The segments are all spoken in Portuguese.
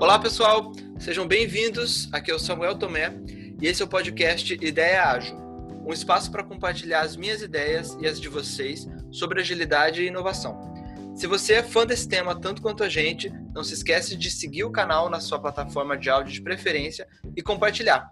Olá, pessoal, sejam bem-vindos. Aqui é o Samuel Tomé e esse é o podcast Ideia Ágil um espaço para compartilhar as minhas ideias e as de vocês sobre agilidade e inovação. Se você é fã desse tema tanto quanto a gente, não se esquece de seguir o canal na sua plataforma de áudio de preferência e compartilhar.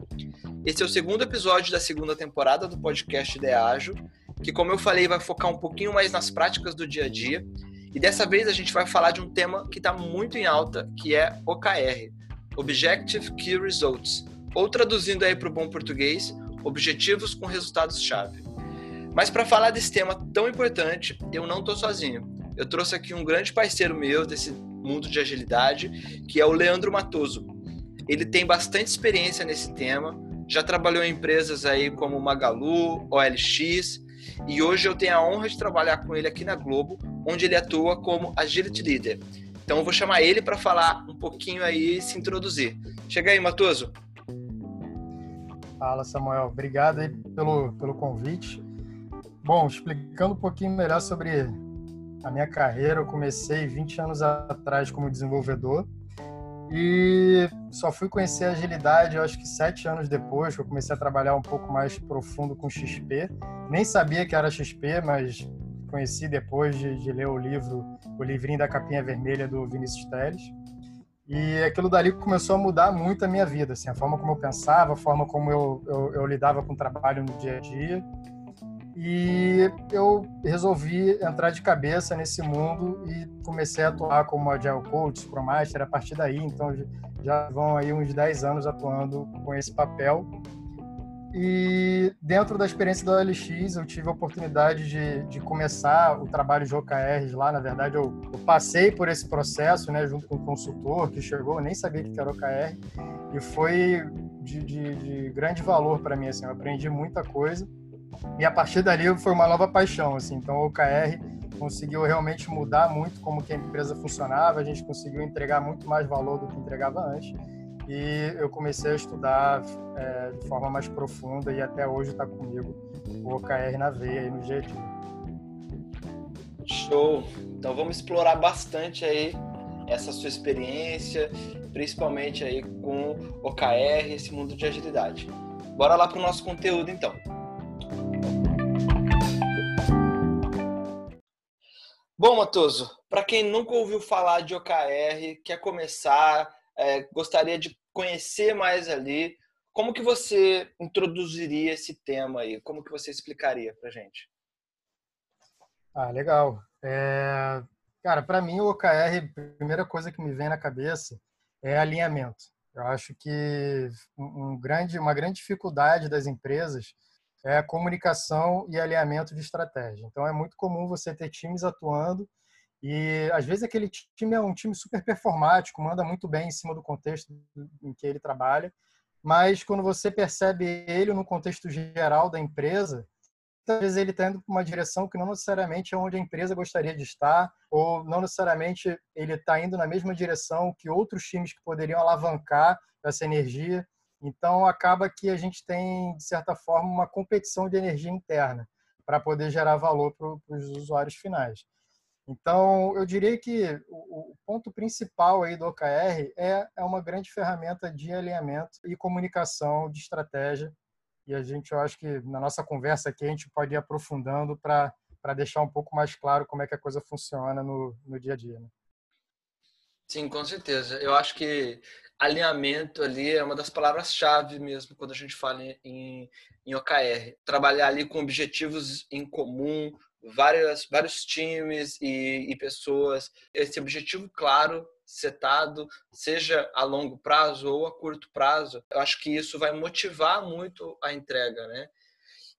Esse é o segundo episódio da segunda temporada do podcast Ideia Ágil, que, como eu falei, vai focar um pouquinho mais nas práticas do dia a dia. E dessa vez a gente vai falar de um tema que está muito em alta, que é OKR, Objective Key Results, ou traduzindo aí para o bom português, objetivos com resultados-chave. Mas para falar desse tema tão importante, eu não estou sozinho. Eu trouxe aqui um grande parceiro meu desse mundo de agilidade, que é o Leandro Matoso. Ele tem bastante experiência nesse tema, já trabalhou em empresas aí como Magalu, OLX, e hoje eu tenho a honra de trabalhar com ele aqui na Globo, onde ele atua como Agility Leader. Então eu vou chamar ele para falar um pouquinho aí e se introduzir. Chega aí, Matoso. Fala, Samuel. Obrigado aí pelo, pelo convite. Bom, explicando um pouquinho melhor sobre a minha carreira, eu comecei 20 anos atrás como desenvolvedor e só fui conhecer a agilidade, eu acho que sete anos depois, que eu comecei a trabalhar um pouco mais profundo com XP. Nem sabia que era XP, mas conheci depois de, de ler o livro, o livrinho da capinha vermelha do Vinícius Teles. E aquilo dali começou a mudar muito a minha vida, assim, a forma como eu pensava, a forma como eu, eu, eu lidava com o trabalho no dia a dia. E eu resolvi entrar de cabeça nesse mundo e comecei a atuar como Agile Coach, Scrum Master a partir daí. Então já vão aí uns 10 anos atuando com esse papel. E dentro da experiência da OLX, eu tive a oportunidade de, de começar o trabalho de OKRs lá. Na verdade, eu, eu, passei por esse processo, né, junto com o consultor que chegou, eu nem sabia que era OKR, e foi de, de, de grande valor para mim. Assim, eu aprendi muita coisa, e a partir dali foi uma nova paixão. Assim, então, o OKR conseguiu realmente mudar muito como que a empresa funcionava, a gente conseguiu entregar muito mais valor do que entregava antes e eu comecei a estudar é, de forma mais profunda e até hoje está comigo o OKR na veia e no dia. Show! Então vamos explorar bastante aí essa sua experiência, principalmente aí com OKR, esse mundo de agilidade. Bora lá para o nosso conteúdo então. Bom, Matoso, para quem nunca ouviu falar de OKR, quer começar, é, gostaria de conhecer mais ali. Como que você introduziria esse tema aí? Como que você explicaria para gente? Ah, legal. É... Cara, para mim o OKR, a primeira coisa que me vem na cabeça é alinhamento. Eu acho que um grande, uma grande dificuldade das empresas é comunicação e alinhamento de estratégia. Então é muito comum você ter times atuando e às vezes aquele time é um time super performático, manda muito bem em cima do contexto em que ele trabalha, mas quando você percebe ele no contexto geral da empresa, às vezes ele está indo para uma direção que não necessariamente é onde a empresa gostaria de estar, ou não necessariamente ele está indo na mesma direção que outros times que poderiam alavancar essa energia. Então acaba que a gente tem, de certa forma, uma competição de energia interna para poder gerar valor para os usuários finais. Então, eu diria que o, ponto principal aí do OKR é, é uma grande ferramenta de alinhamento e comunicação de estratégia. E a gente, eu acho que na nossa conversa aqui, a gente pode ir aprofundando para deixar um pouco mais claro como é que a coisa funciona no, no dia a dia. Né? Sim, com certeza. Eu acho que alinhamento ali é uma das palavras-chave mesmo quando a gente fala em, em OKR. Trabalhar ali com objetivos em comum, várias, vários times e, e pessoas, esse objetivo claro, setado, seja a longo prazo ou a curto prazo, eu acho que isso vai motivar muito a entrega, né?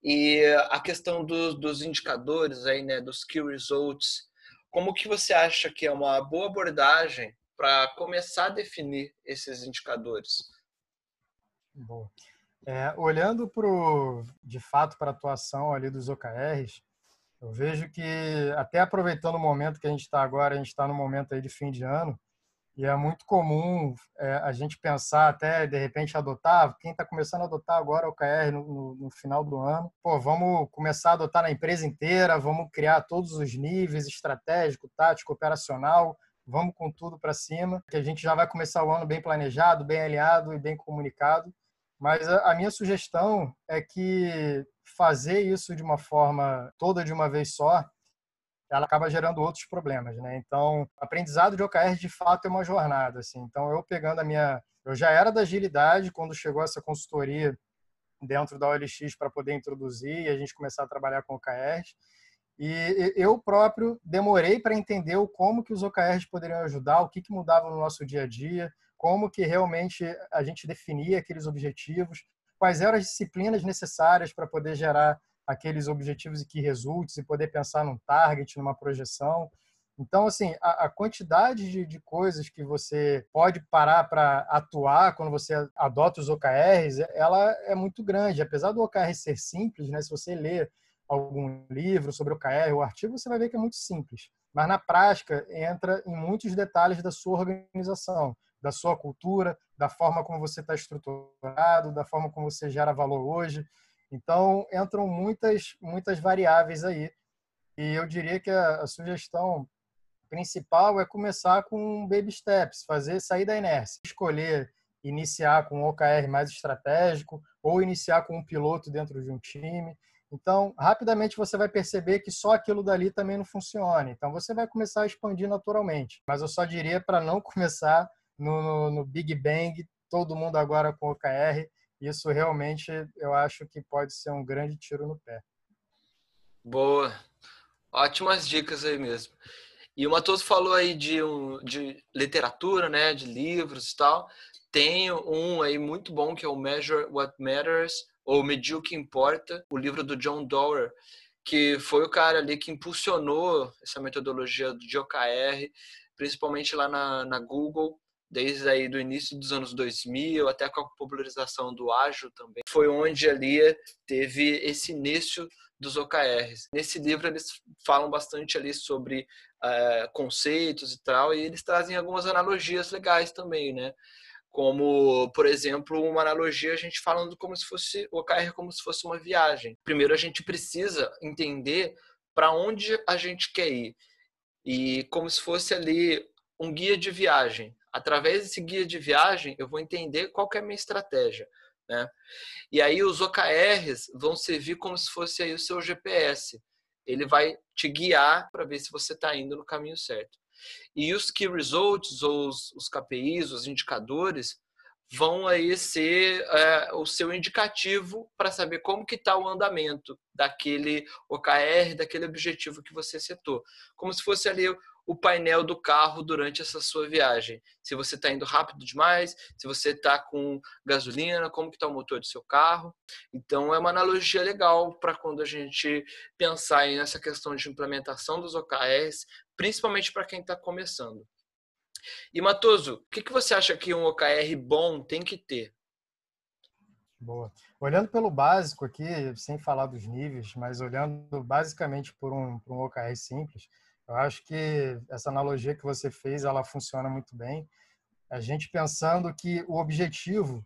E a questão do, dos indicadores aí, né, dos key results, como que você acha que é uma boa abordagem para começar a definir esses indicadores? Bom, é, olhando pro, de fato para a atuação ali dos OKRs, eu vejo que, até aproveitando o momento que a gente está agora, a gente está no momento aí de fim de ano, e é muito comum é, a gente pensar até, de repente, adotar, quem está começando a adotar agora o OKR no, no, no, final do ano, pô, vamos começar a adotar na empresa inteira, vamos criar todos os níveis, estratégico, tático, operacional, vamos com tudo para cima, que a gente já vai começar o ano bem planejado, bem alinhado e bem comunicado. Mas a, a minha sugestão é que fazer isso de uma forma toda de uma vez só, ela acaba gerando outros problemas, né? Então, aprendizado de OKR de fato é uma jornada, assim. Então, eu pegando a minha, eu já era da agilidade quando chegou essa consultoria dentro da OLX para poder introduzir e a gente começar a trabalhar com OKRs. E eu próprio demorei para entender como que os OKRs poderiam ajudar, o que, que mudava no nosso dia a dia, como que realmente a gente definia aqueles objetivos, quais eram as disciplinas necessárias para poder gerar aqueles objetivos e que resultes e poder pensar num target, numa projeção. Então, assim, a, a quantidade de, de, coisas que você pode parar para atuar quando você adota os OKRs, ela é muito grande. Apesar do OKR ser simples, né? Se você ler algum livro sobre OKR ou artigo, você vai ver que é muito simples. Mas na prática entra em muitos detalhes da sua organização, da sua cultura, da forma como você está estruturado, da forma como você gera valor hoje. Então entram muitas muitas variáveis aí. E eu diria que a, a sugestão principal é começar com baby steps, fazer sair da inércia, escolher iniciar com um OKR mais estratégico ou iniciar com um piloto dentro de um time então, rapidamente você vai perceber que só aquilo dali também não funciona. Então, você vai começar a expandir naturalmente. Mas eu só diria para não começar no, no, no, Big Bang, todo mundo agora com OKR. Isso realmente eu acho que pode ser um grande tiro no pé. Boa. Ótimas dicas aí mesmo. E o Matoso falou aí de, um, de literatura, né, de livros e tal. Tem um aí muito bom que é o Measure What Matters ou Medir o que Importa, o livro do John Doerr, que foi o cara ali que impulsionou essa metodologia de OKR, principalmente lá na, na Google, desde aí do início dos anos 2000 até com a popularização do ágil também. Foi onde ali teve esse início dos OKRs. Nesse livro eles falam bastante ali sobre uh, conceitos e tal, e eles trazem algumas analogias legais também, né? Como, por exemplo, uma analogia a gente falando como se fosse o OKR como se fosse uma viagem. Primeiro a gente precisa entender para onde a gente quer ir e como se fosse ali um guia de viagem. Através desse guia de viagem, eu vou entender qual é a minha estratégia, né? E aí os OKRs vão servir como se fosse aí o seu GPS. Ele vai te guiar para ver se você está indo no caminho certo. E os key results, ou os, os KPIs, os indicadores, vão aí ser é, o seu indicativo para saber como que está o andamento daquele OKR, daquele objetivo que você setou. Como se fosse ali o painel do carro durante essa sua viagem. Se você está indo rápido demais, se você está com gasolina, como que está o motor do seu carro. Então é uma analogia legal para quando a gente pensar nessa questão de implementação dos OKRs, principalmente para quem está começando. E Matoso, o que, que você acha que um OKR bom tem que ter? Boa. Olhando pelo básico aqui, sem falar dos níveis, mas olhando basicamente por um, por um OKR simples, eu acho que essa analogia que você fez, ela funciona muito bem. A gente pensando que o objetivo,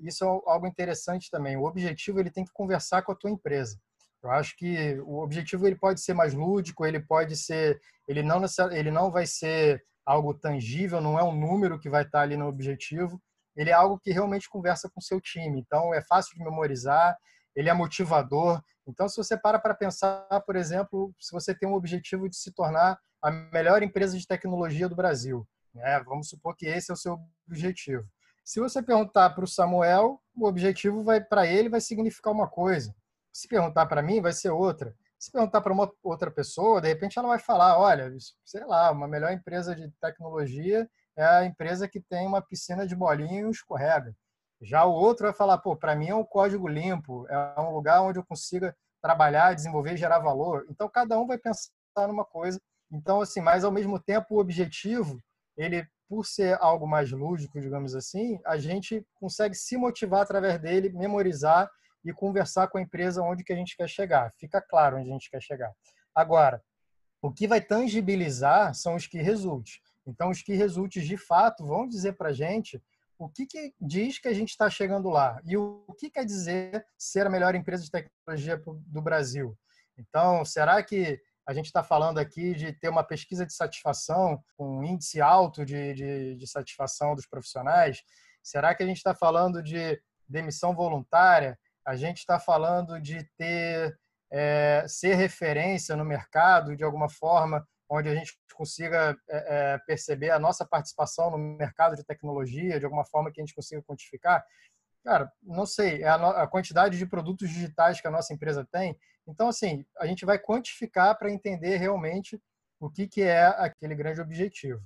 isso é algo interessante também, o objetivo ele tem que conversar com a tua empresa. Eu acho que o objetivo ele pode ser mais lúdico, ele pode ser, ele não ele não vai ser algo tangível, não é um número que vai estar ali no objetivo, ele é algo que realmente conversa com o seu time. Então é fácil de memorizar, ele é motivador. Então, se você para para pensar, por exemplo, se você tem um objetivo de se tornar a melhor empresa de tecnologia do Brasil, né? vamos supor que esse é o seu objetivo. Se você perguntar para o Samuel, o objetivo vai para ele vai significar uma coisa. Se perguntar para mim, vai ser outra. Se perguntar para uma outra pessoa, de repente ela vai falar, olha, sei lá, uma melhor empresa de tecnologia é a empresa que tem uma piscina de bolinha e um escorrega. Já o outro vai falar, pô, para mim é um código limpo, é um lugar onde eu consiga trabalhar, desenvolver, gerar valor. Então cada um vai pensar numa coisa. Então assim, mas ao mesmo tempo o objetivo, ele por ser algo mais lúdico, digamos assim, a gente consegue se motivar através dele, memorizar e conversar com a empresa onde que a gente quer chegar. Fica claro onde a gente quer chegar. Agora, o que vai tangibilizar são os que resultes. Então, os que resultes de fato vão dizer para a gente o que, que diz que a gente está chegando lá e o que quer dizer ser a melhor empresa de tecnologia do Brasil. Então, será que a gente está falando aqui de ter uma pesquisa de satisfação, um índice alto de, de, de satisfação dos profissionais? Será que a gente está falando de demissão voluntária? A gente está falando de ter é, ser referência no mercado de alguma forma, onde a gente consiga é, perceber a nossa participação no mercado de tecnologia, de alguma forma que a gente consiga quantificar? Cara, não sei, é a, a quantidade de produtos digitais que a nossa empresa tem. Então, assim, a gente vai quantificar para entender realmente o que, que é aquele grande objetivo.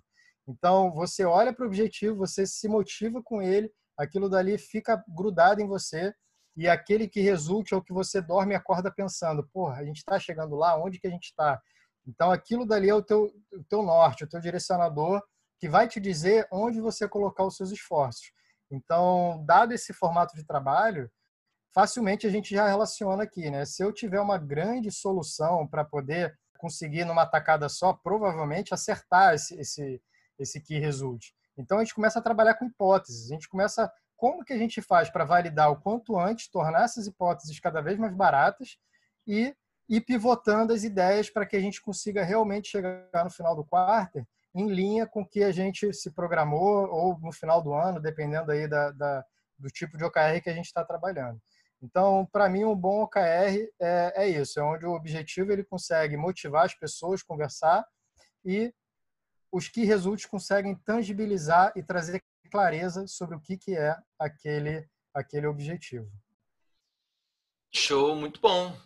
Então, você olha para o objetivo, você se motiva com ele, aquilo dali fica grudado em você e aquele que resulte é o que você dorme e acorda pensando, porra, a gente está chegando lá, onde que a gente está? Então, aquilo dali é o teu, o teu norte, o teu direcionador, que vai te dizer onde você colocar os seus esforços. Então, dado esse formato de trabalho, facilmente a gente já relaciona aqui, né? Se eu tiver uma grande solução para poder conseguir numa tacada só, provavelmente acertar esse, esse, esse que resulte. Então a gente começa a trabalhar com hipóteses, a gente começa como que a gente faz para validar o quanto antes, tornar essas hipóteses cada vez mais baratas e ir pivotando as ideias para que a gente consiga realmente chegar no final do quarto em linha com o que a gente se programou ou no final do ano, dependendo aí da, da do tipo de OKR que a gente está trabalhando. Então, para mim, um bom OKR é, é, isso, é onde o objetivo ele consegue motivar as pessoas, conversar e os que resultes conseguem tangibilizar e trazer clareza sobre o que, que é aquele, aquele objetivo. Show, muito bom.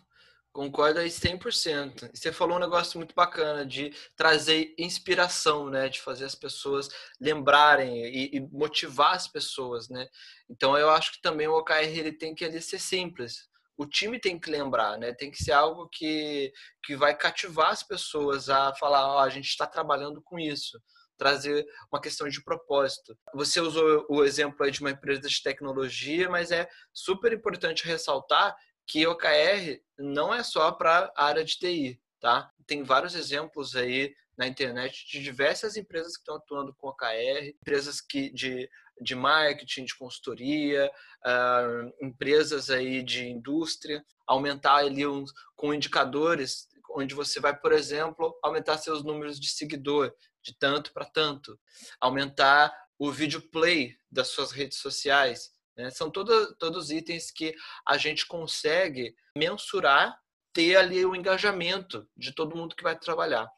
Concordo aí 100%. Você falou um negócio muito bacana de trazer inspiração, né? De fazer as pessoas lembrarem e, e motivar as pessoas, né? Então, eu acho que também o OKR ele tem que ele ser simples. O time tem que lembrar, né? Tem que ser algo que, que vai cativar as pessoas a falar, ó, oh, a gente está trabalhando com isso trazer uma questão de propósito. Você usou o exemplo de uma empresa de tecnologia, mas é super importante ressaltar que OKR não é só para a área de TI, tá? Tem vários exemplos aí na internet de diversas empresas que estão atuando com OKR, empresas que de, de marketing, de consultoria, uh, empresas aí de indústria, aumentar ali uns, com indicadores onde você vai, por exemplo, aumentar seus números de seguidor de tanto para tanto, aumentar o vídeo play das suas redes sociais, né? São todo, todos itens que a gente consegue mensurar, ter ali o engajamento de todo mundo que vai trabalhar.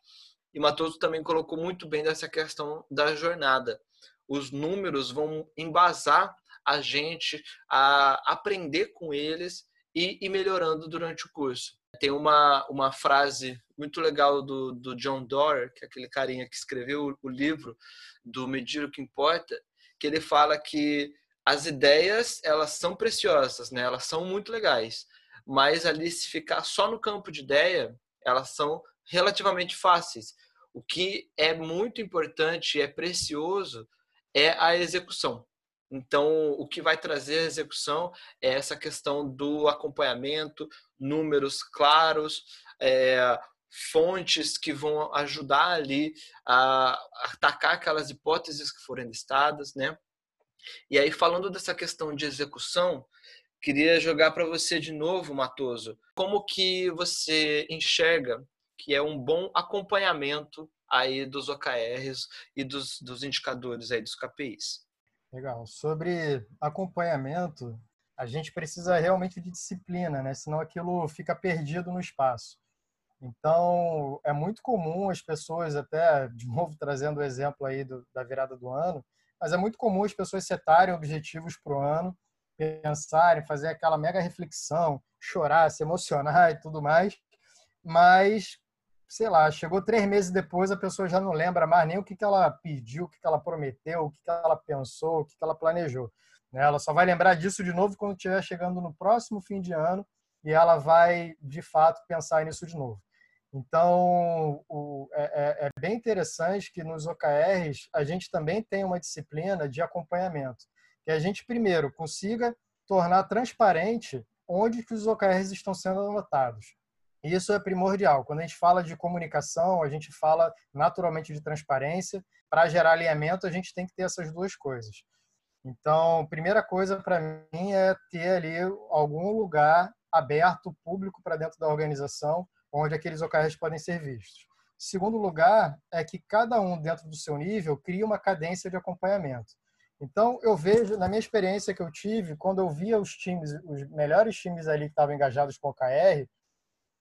E Matoso também colocou muito bem dessa questão da jornada. Os números vão embasar a gente a aprender com eles e ir melhorando durante o curso. Tem uma, uma frase muito legal do, do John Doerr, que é aquele carinha que escreveu o, o livro do Medir o que Importa, que ele fala que as ideias elas são preciosas, né? Elas são muito legais, mas ali se ficar só no campo de ideia, elas são relativamente fáceis. O que é muito importante, é precioso, é a execução. Então, o que vai trazer a execução é essa questão do acompanhamento, números claros, é, fontes que vão ajudar ali a atacar aquelas hipóteses que forem listadas, né? E aí, falando dessa questão de execução, queria jogar para você de novo, Matoso, como que você enxerga que é um bom acompanhamento aí dos OKRs e dos, dos indicadores aí dos KPIs? Legal. Sobre acompanhamento, a gente precisa realmente de disciplina, né? Senão aquilo fica perdido no espaço. Então, é muito comum as pessoas, até de novo trazendo o exemplo aí do, da virada do ano, mas é muito comum as pessoas setarem objetivos para o ano, pensarem, fazer aquela mega reflexão, chorar, se emocionar e tudo mais, mas, sei lá, chegou três meses depois, a pessoa já não lembra mais nem o que, que ela pediu, o que, que ela prometeu, o que, que ela pensou, o que, que ela planejou. Né? Ela só vai lembrar disso de novo quando estiver chegando no próximo fim de ano e ela vai, de fato, pensar nisso de novo. Então, o, é, é, é, bem interessante que nos OKRs a gente também tem uma disciplina de acompanhamento, que a gente primeiro consiga tornar transparente onde que os OKRs estão sendo anotados. Isso é primordial. Quando a gente fala de comunicação, a gente fala naturalmente de transparência. Para gerar alinhamento, a gente tem que ter essas duas coisas. Então, primeira coisa para mim é ter ali algum lugar aberto, público para dentro da organização, onde aqueles OKRs podem ser vistos. Segundo lugar, é que cada um, dentro do seu nível, cria uma cadência de acompanhamento. Então, eu vejo, na minha experiência que eu tive, quando eu via os times, os melhores times ali que estavam engajados com o OKR,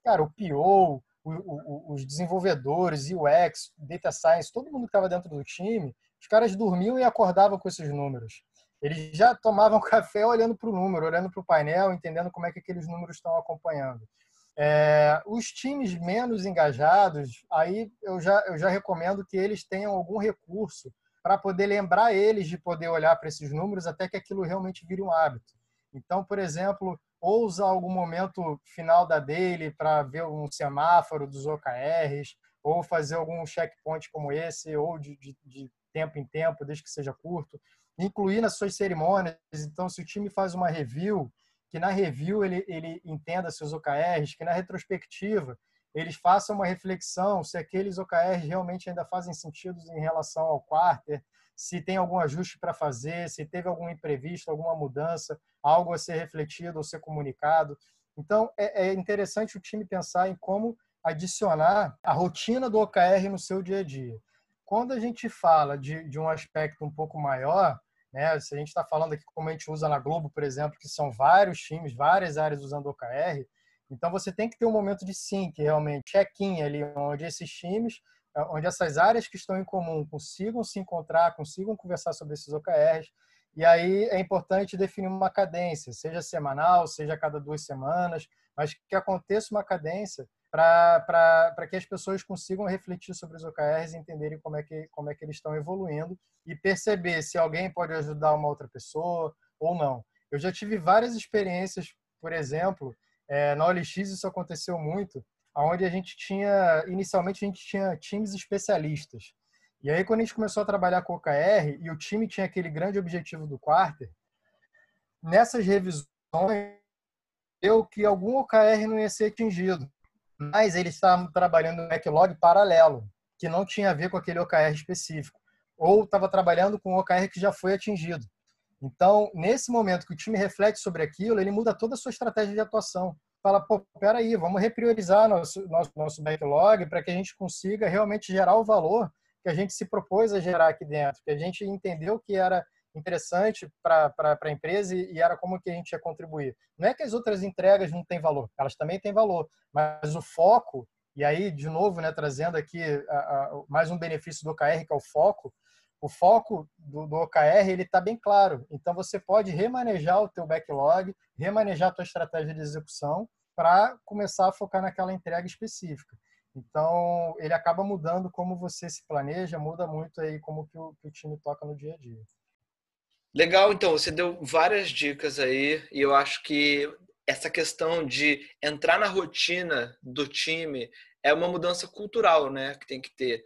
cara, o PO, o, o, os desenvolvedores, UX, Data Science, todo mundo que estava dentro do time, os caras dormiam e acordavam com esses números. Eles já tomavam café olhando para o número, olhando para o painel, entendendo como é que aqueles números estão acompanhando. É, os times menos engajados, aí eu já, eu já recomendo que eles tenham algum recurso para poder lembrar eles de poder olhar para esses números até que aquilo realmente vire um hábito. Então, por exemplo, ou usar algum momento final da daily para ver um semáforo dos OKRs, ou fazer algum checkpoint como esse, ou de, de, de tempo em tempo, desde que seja curto. Incluir nas suas cerimônias. Então, se o time faz uma review, que na review ele, ele entenda seus OKRs, que na retrospectiva eles façam uma reflexão se aqueles OKRs realmente ainda fazem sentido em relação ao quarter, se tem algum ajuste para fazer, se teve algum imprevisto, alguma mudança, algo a ser refletido ou ser comunicado. Então, é, é interessante o time pensar em como adicionar a rotina do OKR no seu dia a dia. Quando a gente fala de, de um aspecto um pouco maior, né? Se a gente está falando aqui como a gente usa na Globo, por exemplo, que são vários times, várias áreas usando OKR, então você tem que ter um momento de sync, realmente, check-in ali, onde esses times, onde essas áreas que estão em comum consigam se encontrar, consigam conversar sobre esses OKRs, e aí é importante definir uma cadência, seja semanal, seja a cada duas semanas, mas que aconteça uma cadência para que as pessoas consigam refletir sobre os OKRs e entenderem como é, que, como é que eles estão evoluindo e perceber se alguém pode ajudar uma outra pessoa ou não. Eu já tive várias experiências, por exemplo, é, na OLX isso aconteceu muito, onde a gente tinha, inicialmente a gente tinha times especialistas. E aí quando a gente começou a trabalhar com OKR e o time tinha aquele grande objetivo do quarter, nessas revisões eu que algum OKR não ia ser atingido mas eles estavam trabalhando um backlog paralelo, que não tinha a ver com aquele OKR específico, ou estava trabalhando com um OKR que já foi atingido. Então, nesse momento que o time reflete sobre aquilo, ele muda toda a sua estratégia de atuação. Fala, pô, peraí, vamos repriorizar nosso, nosso, nosso backlog para que a gente consiga realmente gerar o valor que a gente se propôs a gerar aqui dentro, que a gente entendeu que era interessante para a empresa e, era como que a gente ia contribuir. Não é que as outras entregas não têm valor, elas também têm valor, mas o foco, e aí, de novo, né, trazendo aqui a, a, mais um benefício do OKR, que é o foco, o foco do, do OKR ele está bem claro. Então você pode remanejar o teu backlog, remanejar a tua estratégia de execução para começar a focar naquela entrega específica. Então ele acaba mudando como você se planeja, muda muito aí como que o, que o time toca no dia a dia. Legal, então, você deu várias dicas aí, e eu acho que essa questão de entrar na rotina do time é uma mudança cultural, né, que tem que ter.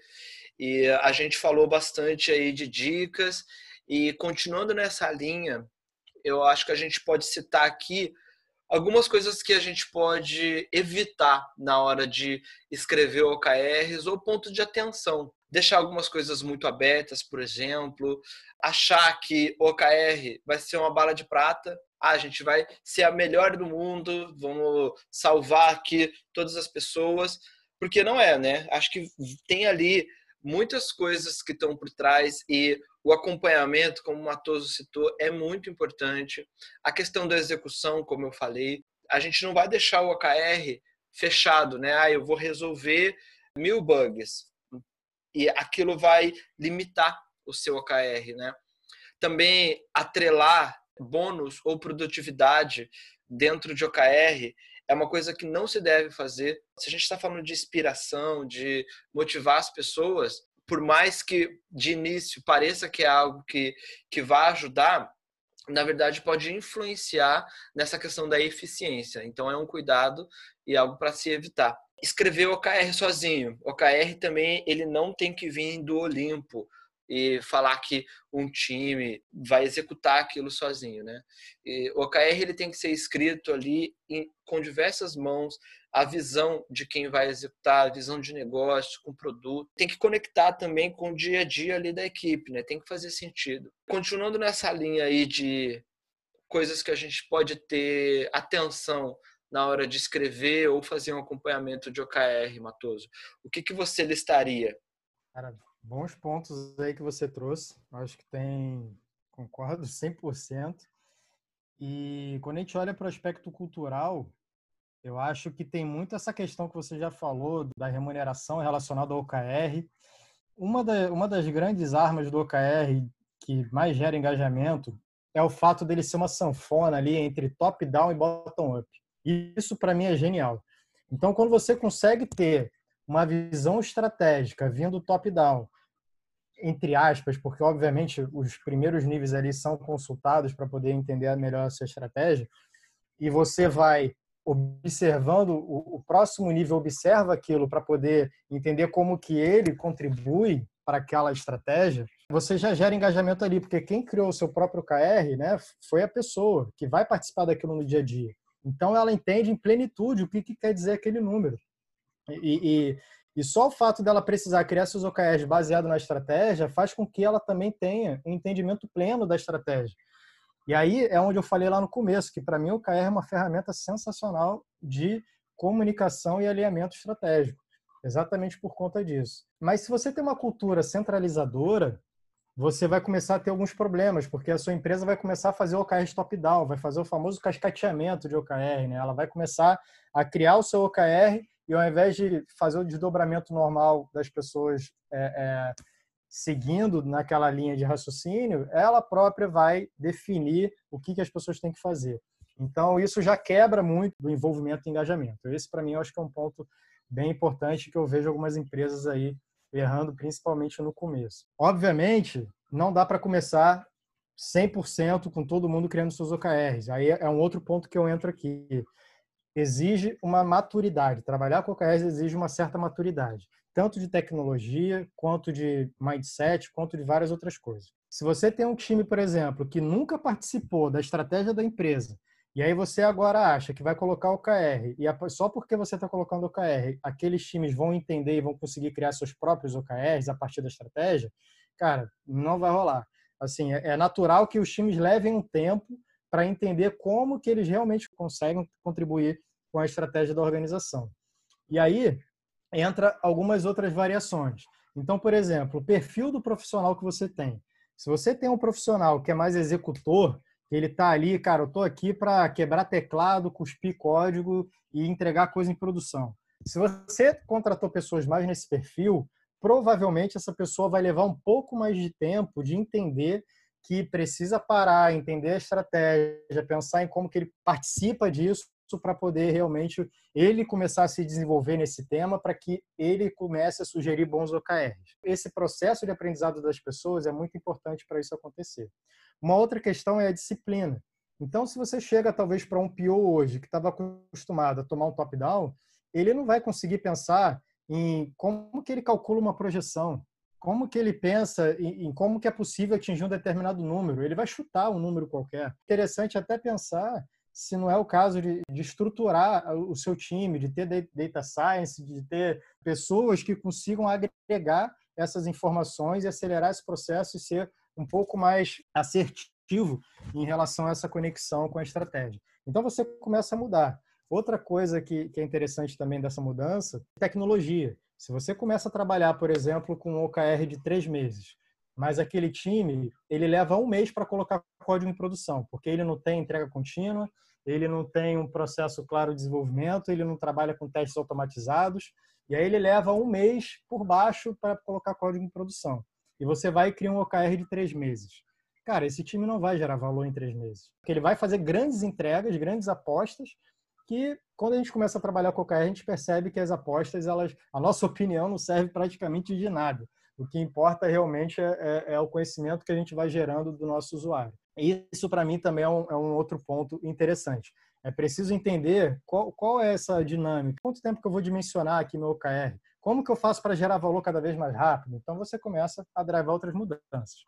E a gente falou bastante aí de dicas, e continuando nessa linha, eu acho que a gente pode citar aqui algumas coisas que a gente pode evitar na hora de escrever OKRs ou ponto de atenção deixar algumas coisas muito abertas, por exemplo, achar que o OKR vai ser uma bala de prata, ah, a gente vai ser a melhor do mundo, vamos salvar aqui todas as pessoas, porque não é, né? Acho que tem ali muitas coisas que estão por trás e o acompanhamento, como o Matoso citou, é muito importante. A questão da execução, como eu falei, a gente não vai deixar o OKR fechado, né? Ah, eu vou resolver mil bugs e aquilo vai limitar o seu OKR, né? Também atrelar bônus ou produtividade dentro de OKR é uma coisa que não se deve fazer. Se a gente está falando de inspiração, de motivar as pessoas, por mais que de início pareça que é algo que, que vai ajudar, na verdade pode influenciar nessa questão da eficiência. Então é um cuidado e algo para se evitar escrever o OKR sozinho. O OKR também ele não tem que vir do Olimpo e falar que um time vai executar aquilo sozinho, né? E o OKR ele tem que ser escrito ali em, com diversas mãos, a visão de quem vai executar, a visão de negócio, com produto, tem que conectar também com o dia a dia ali da equipe, né? Tem que fazer sentido. Continuando nessa linha aí de coisas que a gente pode ter atenção na hora de escrever ou fazer um acompanhamento de OKR, Matoso? O que, que você listaria? Cara, bons pontos aí que você trouxe. Acho que tem, concordo 100%. E quando a gente olha para o aspecto cultural, eu acho que tem muito essa questão que você já falou da remuneração relacionada ao OKR. Uma, da, uma das grandes armas do OKR que mais gera engajamento é o fato dele ser uma sanfona ali entre top-down e bottom-up. Isso para mim é genial. Então, quando você consegue ter uma visão estratégica vindo top-down, entre aspas, porque obviamente os primeiros níveis ali são consultados para poder entender melhor a sua estratégia, e você vai observando o, próximo nível observa aquilo para poder entender como que ele contribui para aquela estratégia, você já gera engajamento ali, porque quem criou o seu próprio KR, né, foi a pessoa que vai participar daquilo no dia a dia. Então ela entende em plenitude o que, que quer dizer aquele número. E, e, e, só o fato dela precisar criar seus OKRs baseado na estratégia faz com que ela também tenha um entendimento pleno da estratégia. E aí é onde eu falei lá no começo, que para mim o OKR é uma ferramenta sensacional de comunicação e alinhamento estratégico, exatamente por conta disso. Mas se você tem uma cultura centralizadora, você vai começar a ter alguns problemas, porque a sua empresa vai começar a fazer OKR top-down, vai fazer o famoso cascateamento de OKR, né? Ela vai começar a criar o seu OKR e ao invés de fazer o desdobramento normal das pessoas é, é, seguindo naquela linha de raciocínio, ela própria vai definir o que, que as pessoas têm que fazer. Então, isso já quebra muito do envolvimento e engajamento. Esse, para mim, eu acho que é um ponto bem importante que eu vejo algumas empresas aí errando principalmente no começo. Obviamente, não dá para começar 100% com todo mundo criando seus OKRs. Aí é um outro ponto que eu entro aqui. Exige uma maturidade. Trabalhar com OKRs exige uma certa maturidade, tanto de tecnologia, quanto de mindset, quanto de várias outras coisas. Se você tem um time, por exemplo, que nunca participou da estratégia da empresa, e aí você agora acha que vai colocar o KR, e só porque você está colocando o KR, aqueles times vão entender e vão conseguir criar seus próprios OKRs a partir da estratégia, cara, não vai rolar. Assim, é, é natural que os times levem um tempo para entender como que eles realmente conseguem contribuir com a estratégia da organização. E aí entra algumas outras variações. Então, por exemplo, o perfil do profissional que você tem. Se você tem um profissional que é mais executor, ele tá ali, cara, eu tô aqui para quebrar teclado, cuspir código e entregar coisa em produção. Se você contratou pessoas mais nesse perfil, provavelmente essa pessoa vai levar um pouco mais de tempo de entender que precisa parar, entender a estratégia, pensar em como que ele participa disso para poder realmente ele começar a se desenvolver nesse tema para que ele comece a sugerir bons OKRs. Esse processo de aprendizado das pessoas é muito importante para isso acontecer. Uma outra questão é a disciplina. Então, se você chega talvez para um PO hoje que estava acostumado a tomar um top-down, ele não vai conseguir pensar em como que ele calcula uma projeção, como que ele pensa em, em, como que é possível atingir um determinado número. Ele vai chutar um número qualquer. Interessante até pensar se não é o caso de, de estruturar o seu time, de ter data science, de ter pessoas que consigam agregar essas informações e acelerar esse processo e ser um pouco mais assertivo em relação a essa conexão com a estratégia. Então você começa a mudar. Outra coisa que, que é interessante também dessa mudança, tecnologia. Se você começa a trabalhar, por exemplo, com um OKR de três meses, mas aquele time ele leva um mês para colocar código em produção, porque ele não tem entrega contínua, ele não tem um processo claro de desenvolvimento, ele não trabalha com testes automatizados, e aí ele leva um mês por baixo para colocar código em produção. E você vai criar um OKR de três meses. Cara, esse time não vai gerar valor em três meses. Porque ele vai fazer grandes entregas, grandes apostas, que quando a gente começa a trabalhar com OKR, a gente percebe que as apostas, elas, a nossa opinião não serve praticamente de nada. O que importa realmente é, é, é o conhecimento que a gente vai gerando do nosso usuário. Isso, para mim, também é um, é um, outro ponto interessante. É preciso entender qual, qual, é essa dinâmica. Quanto tempo que eu vou dimensionar aqui meu OKR? Como que eu faço para gerar valor cada vez mais rápido? Então, você começa a drivar outras mudanças.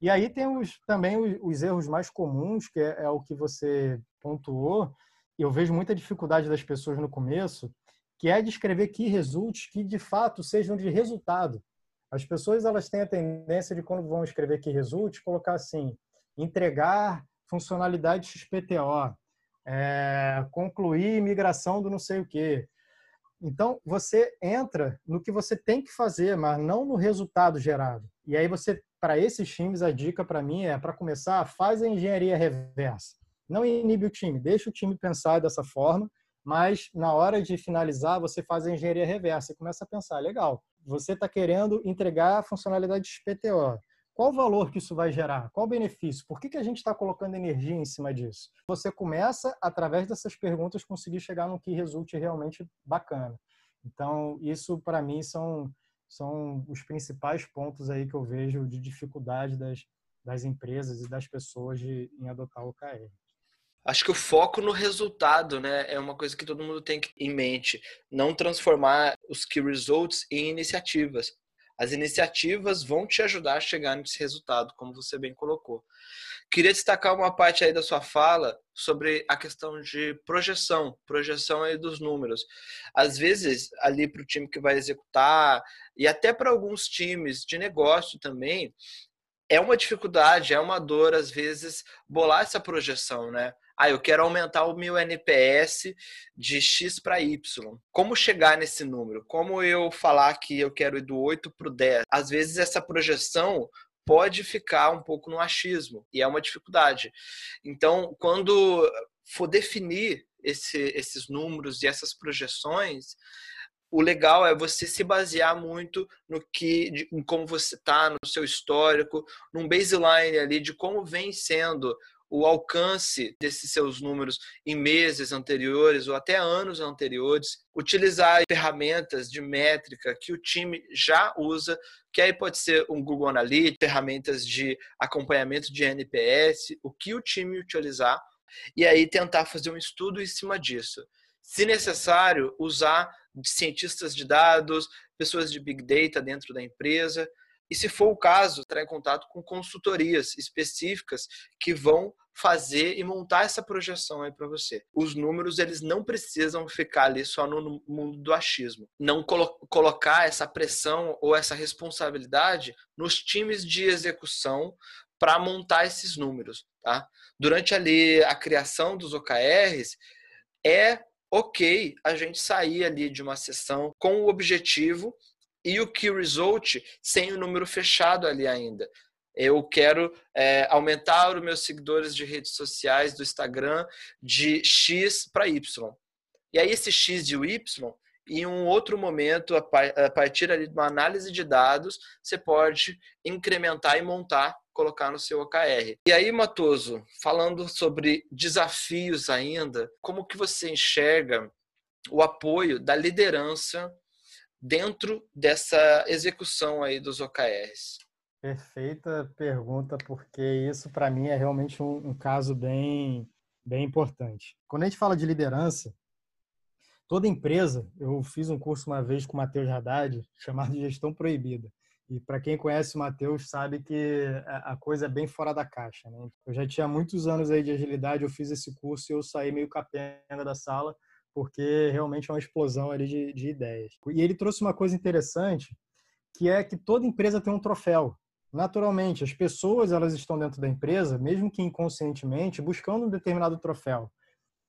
E aí tem os, também os, os, erros mais comuns, que é, é o que você pontuou, eu vejo muita dificuldade das pessoas no começo, que é descrever key results que de fato sejam de resultado. As pessoas elas têm a tendência de quando vão escrever key results colocar assim: entregar funcionalidade XPTO é, concluir migração do não sei o quê. Então, você entra no que você tem que fazer, mas não no resultado gerado. E aí você, para esses times, a dica para mim é, para começar, faz a engenharia reversa. Não inibe o time, deixa o time pensar dessa forma, mas na hora de finalizar, você faz a engenharia reversa e começa a pensar, legal, você está querendo entregar funcionalidades PTO. Qual o valor que isso vai gerar? Qual o benefício? Por que, que a gente está colocando energia em cima disso? Você começa, através dessas perguntas, conseguir chegar no que resulte realmente bacana. Então, isso para mim são, são os principais pontos aí que eu vejo de dificuldade das, das empresas e das pessoas de, em adotar o OKR. Acho que o foco no resultado, né, é uma coisa que todo mundo tem em mente. Não transformar os key results em iniciativas. As iniciativas vão te ajudar a chegar nesse resultado, como você bem colocou. Queria destacar uma parte aí da sua fala sobre a questão de projeção, projeção aí dos números. Às vezes, ali para o time que vai executar, e até para alguns times de negócio também, é uma dificuldade, é uma dor, às vezes, bolar essa projeção, né? Ah, eu quero aumentar o meu NPS de X para Y. Como chegar nesse número? Como eu falar que eu quero ir do 8 para o 10? Às vezes essa projeção pode ficar um pouco no achismo e é uma dificuldade. Então, quando for definir esse, esses números e essas projeções, o legal é você se basear muito no que, em como você está, no seu histórico, num baseline ali de como vem sendo o alcance desses seus números em meses anteriores ou até anos anteriores, utilizar ferramentas de métrica que o time já usa, que aí pode ser um Google Analytics, ferramentas de acompanhamento de NPS, o que o time utilizar, e aí tentar fazer um estudo em cima disso. Se necessário, usar cientistas de dados, pessoas de Big Data dentro da empresa, e, se for o caso, entrar em contato com consultorias específicas que vão fazer e montar essa projeção aí para você. Os números, eles não precisam ficar ali só no mundo do achismo. Não colo colocar essa pressão ou essa responsabilidade nos times de execução para montar esses números, tá? Durante ali a criação dos OKRs, é ok a gente sair ali de uma sessão com o objetivo e o key result sem o número fechado ali ainda. Eu quero é, aumentar os meus seguidores de redes sociais do Instagram de X para Y. E aí esse X e o Y, em um outro momento, a partir ali de uma análise de dados, você pode incrementar e montar, colocar no seu OKR. E aí, Matoso, falando sobre desafios ainda, como que você enxerga o apoio da liderança dentro dessa execução aí dos OKRs? Perfeita pergunta, porque isso para mim é realmente um, um, caso bem, bem importante. Quando a gente fala de liderança, toda empresa, eu fiz um curso uma vez com o Matheus Haddad, chamado Gestão Proibida. E para quem conhece o Matheus sabe que a coisa é bem fora da caixa. Né? Eu já tinha muitos anos aí de agilidade, eu fiz esse curso e eu saí meio capenga da sala, porque realmente é uma explosão ali de, de ideias. E ele trouxe uma coisa interessante, que é que toda empresa tem um troféu. Naturalmente, as pessoas elas estão dentro da empresa, mesmo que inconscientemente, buscando um determinado troféu.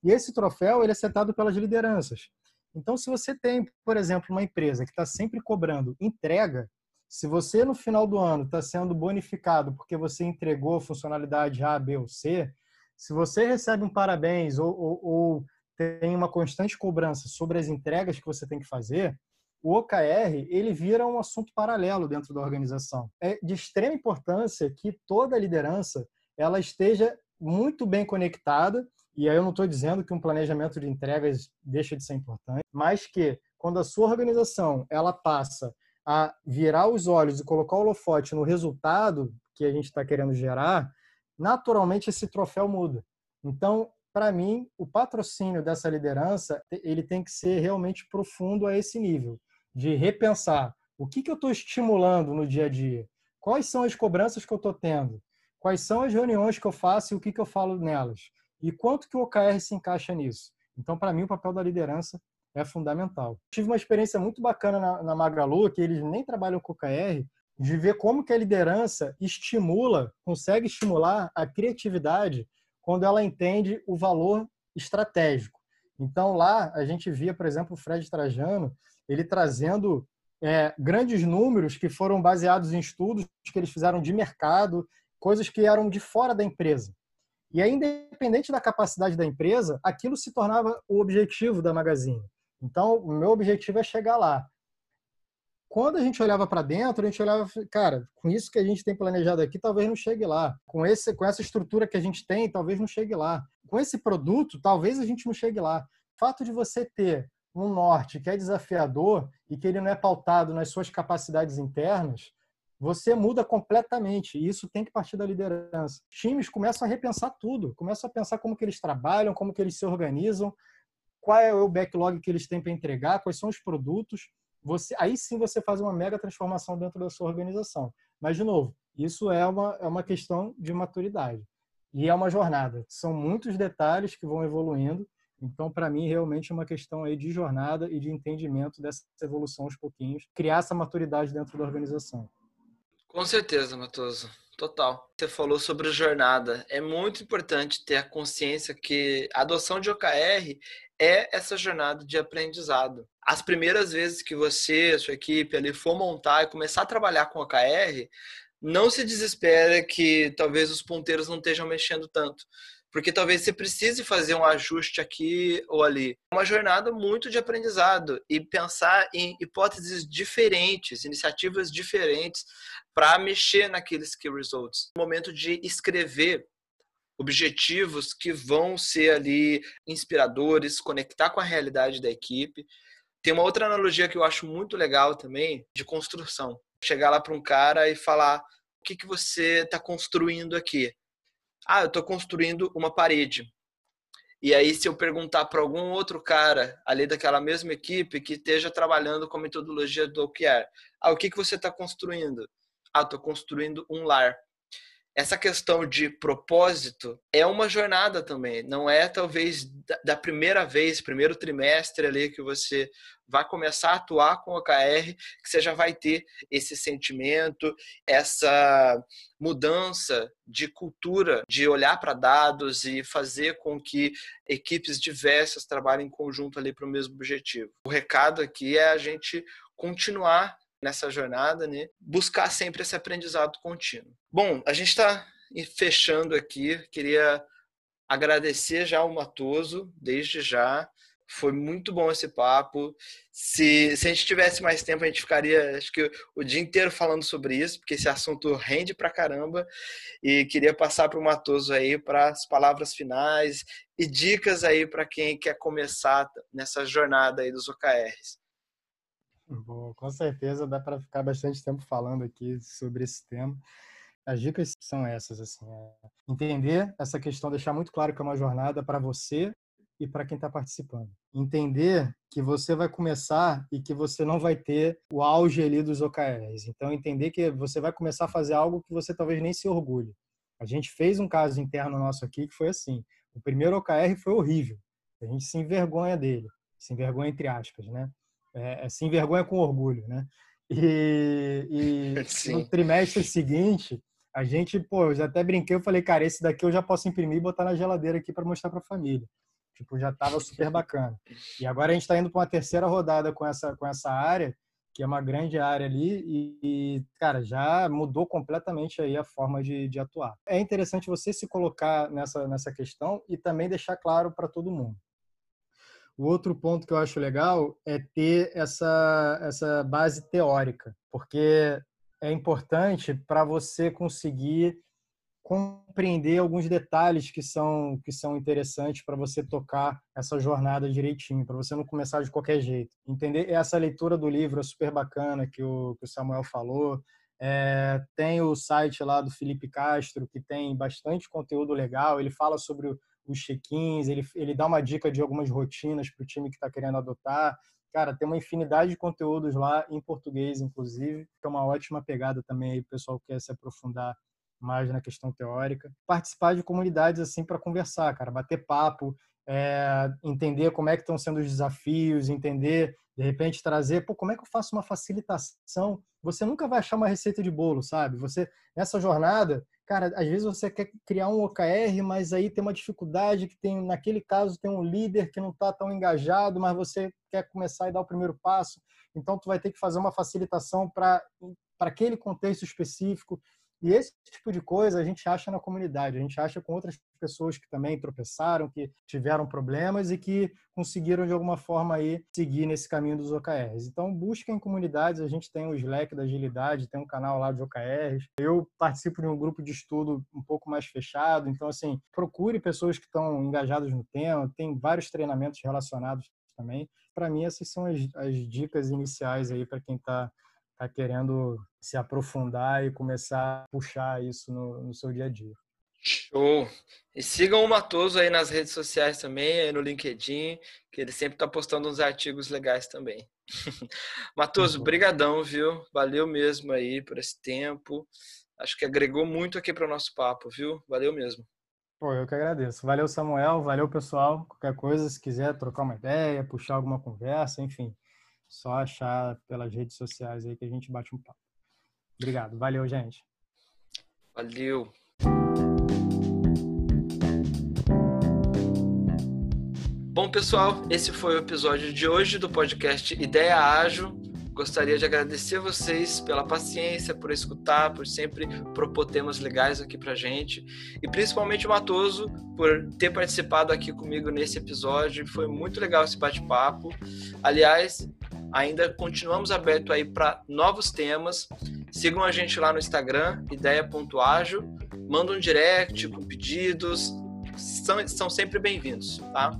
E esse troféu ele é setado pelas lideranças. Então, se você tem, por exemplo, uma empresa que está sempre cobrando entrega, se você no final do ano está sendo bonificado porque você entregou funcionalidade A, B ou C, se você recebe um parabéns ou, ou, ou tem uma constante cobrança sobre as entregas que você tem que fazer, o OKR ele vira um assunto paralelo dentro da organização. É de extrema importância que toda a liderança ela esteja muito bem conectada. E aí eu não estou dizendo que um planejamento de entregas deixa de ser importante, mas que quando a sua organização ela passa a virar os olhos e colocar o holofote no resultado que a gente está querendo gerar, naturalmente esse troféu muda. Então, para mim, o patrocínio dessa liderança ele tem que ser realmente profundo a esse nível, de repensar o que, que eu estou estimulando no dia a dia, quais são as cobranças que eu estou tendo, quais são as reuniões que eu faço e o que, que eu falo nelas, e quanto que o OKR se encaixa nisso. Então, para mim, o papel da liderança é fundamental. Tive uma experiência muito bacana na, na Magalu, que eles nem trabalham com OKR, de ver como que a liderança estimula, consegue estimular a criatividade quando ela entende o valor estratégico. Então lá a gente via, por exemplo, o Fred Trajano, ele trazendo é, grandes números que foram baseados em estudos que eles fizeram de mercado, coisas que eram de fora da empresa. E aí, independente da capacidade da empresa, aquilo se tornava o objetivo da Magazine. Então, o meu objetivo é chegar lá. Quando a gente olhava para dentro, a gente olhava, cara, com isso que a gente tem planejado aqui, talvez não chegue lá. Com esse, com essa estrutura que a gente tem, talvez não chegue lá. Com esse produto, talvez a gente não chegue lá. O fato de você ter um norte que é desafiador e que ele não é pautado nas suas capacidades internas, você muda completamente. E isso tem que partir da liderança. Times começam a repensar tudo, começam a pensar como que eles trabalham, como que eles se organizam, qual é o backlog que eles têm para entregar, quais são os produtos. Você, aí sim você faz uma mega transformação dentro da sua organização. Mas, de novo, isso é uma, é uma questão de maturidade. E é uma jornada. São muitos detalhes que vão evoluindo então, para mim, realmente é uma questão aí de jornada e de entendimento dessa evolução aos pouquinhos, criar essa maturidade dentro da organização. Com certeza, Matoso. Total. Você falou sobre jornada. É muito importante ter a consciência que a adoção de OKR é essa jornada de aprendizado. As primeiras vezes que você, sua equipe ali for montar e começar a trabalhar com OKR, não se desespere que talvez os ponteiros não estejam mexendo tanto porque talvez você precise fazer um ajuste aqui ou ali. É uma jornada muito de aprendizado e pensar em hipóteses diferentes, iniciativas diferentes para mexer naqueles key results. O momento de escrever objetivos que vão ser ali inspiradores, conectar com a realidade da equipe. Tem uma outra analogia que eu acho muito legal também de construção. Chegar lá para um cara e falar o que, que você está construindo aqui ah, eu estou construindo uma parede. E aí, se eu perguntar para algum outro cara ali daquela mesma equipe que esteja trabalhando com a metodologia do OKR, ah, o que, que você está construindo? Ah, estou construindo um lar essa questão de propósito é uma jornada também. Não é talvez da primeira vez, primeiro trimestre ali que você vai começar a atuar com o OKR, que você já vai ter esse sentimento, essa mudança de cultura, de olhar para dados e fazer com que equipes diversas trabalhem em conjunto ali para o mesmo objetivo. O recado aqui é a gente continuar nessa jornada, né? Buscar sempre esse aprendizado contínuo. Bom, a gente está fechando aqui. Queria agradecer já o Matoso, desde já. Foi muito bom esse papo. Se, se a gente tivesse mais tempo, a gente ficaria, acho que, o dia inteiro falando sobre isso, porque esse assunto rende pra caramba. E queria passar para o Matoso aí para as palavras finais e dicas aí para quem quer começar nessa jornada aí dos OKRs. Com certeza dá para ficar bastante tempo falando aqui sobre esse tema. As dicas são essas, assim, é entender essa questão, deixar muito claro que é uma jornada para você e para quem está participando. Entender que você vai começar e que você não vai ter o auge ali dos OKRs. Então, entender que você vai começar a fazer algo que você talvez nem se orgulhe. A gente fez um caso interno nosso aqui que foi assim. O primeiro OKR foi horrível. A gente se envergonha dele. Se envergonha entre aspas, né? É, é, se envergonha com orgulho, né? E, e no trimestre seguinte, a gente, pô, eu já até brinquei, eu falei, cara, esse daqui eu já posso imprimir e botar na geladeira aqui para mostrar para a família. Tipo, já tava super bacana. E agora a gente está indo para uma terceira rodada com essa, com essa área, que é uma grande área ali, e, e, cara, já mudou completamente aí a forma de, de atuar. É interessante você se colocar nessa, nessa questão e também deixar claro para todo mundo. O outro ponto que eu acho legal é ter essa, essa base teórica, porque é importante para você conseguir compreender alguns detalhes que são que são interessantes para você tocar essa jornada direitinho, para você não começar de qualquer jeito. Entender essa leitura do livro é super bacana que o, que o Samuel falou. É, tem o site lá do Felipe Castro que tem bastante conteúdo legal. Ele fala sobre os check-ins, ele, ele dá uma dica de algumas rotinas para o time que está querendo adotar. Cara, tem uma infinidade de conteúdos lá, em português, inclusive, que é uma ótima pegada também aí, o pessoal que quer se aprofundar mais na questão teórica. Participar de comunidades assim para conversar, cara, bater papo, é, entender como é que estão sendo os desafios, entender, de repente trazer, pô, como é que eu faço uma facilitação? Você nunca vai achar uma receita de bolo, sabe? Você nessa jornada cara, às vezes você quer criar um OKR, mas aí tem uma dificuldade que tem, naquele caso, tem um líder que não está tão engajado, mas você quer começar e dar o primeiro passo. Então, tu vai ter que fazer uma facilitação para aquele contexto específico. E esse tipo de coisa a gente acha na comunidade, a gente acha com outras pessoas que também tropeçaram, que tiveram problemas e que conseguiram de alguma forma aí seguir nesse caminho dos OKRs. Então busquem comunidades, a gente tem o Slack da Agilidade, tem um canal lá de OKRs. Eu participo de um grupo de estudo um pouco mais fechado, então assim, procure pessoas que estão engajadas no tema, tem vários treinamentos relacionados também. Para mim essas são as, as dicas iniciais aí para quem está está querendo se aprofundar e começar a puxar isso no, no, seu dia a dia. Show! E sigam o Matoso aí nas redes sociais também, aí no LinkedIn, que ele sempre está postando uns artigos legais também. Matoso, uhum. brigadão, viu? Valeu mesmo aí por esse tempo. Acho que agregou muito aqui para o nosso papo, viu? Valeu mesmo. Pô, eu que agradeço. Valeu, Samuel. Valeu, pessoal. Qualquer coisa, se quiser trocar uma ideia, puxar alguma conversa, enfim, só achar pelas redes sociais aí que a gente bate um papo. Obrigado. Valeu, gente. Valeu. Bom, pessoal, esse foi o episódio de hoje do podcast Ideia Ágil. Gostaria de agradecer vocês pela paciência, por escutar, por sempre propor temas legais aqui pra gente. E principalmente o Matoso por ter participado aqui comigo nesse episódio. Foi muito legal esse bate-papo. Aliás, ainda continuamos aberto aí para novos temas. Sigam a gente lá no Instagram, ideia.ágil. Manda um direct com pedidos. São, são sempre bem-vindos, tá?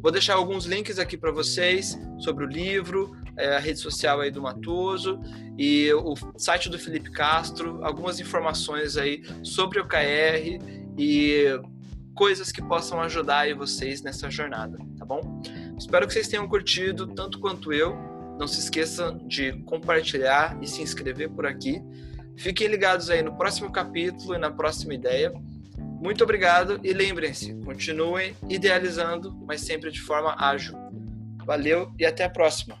Vou deixar alguns links aqui para vocês sobre o livro, é, a rede social aí do Matoso e o site do Felipe Castro, algumas informações aí sobre o KR e coisas que possam ajudar aí vocês nessa jornada, tá bom? Espero que vocês tenham curtido tanto quanto eu. Não se esqueçam de compartilhar e se inscrever por aqui. Fiquem ligados aí no próximo capítulo e na próxima ideia. Muito obrigado e lembrem-se, continuem idealizando, mas sempre de forma ágil. Valeu e até a próxima.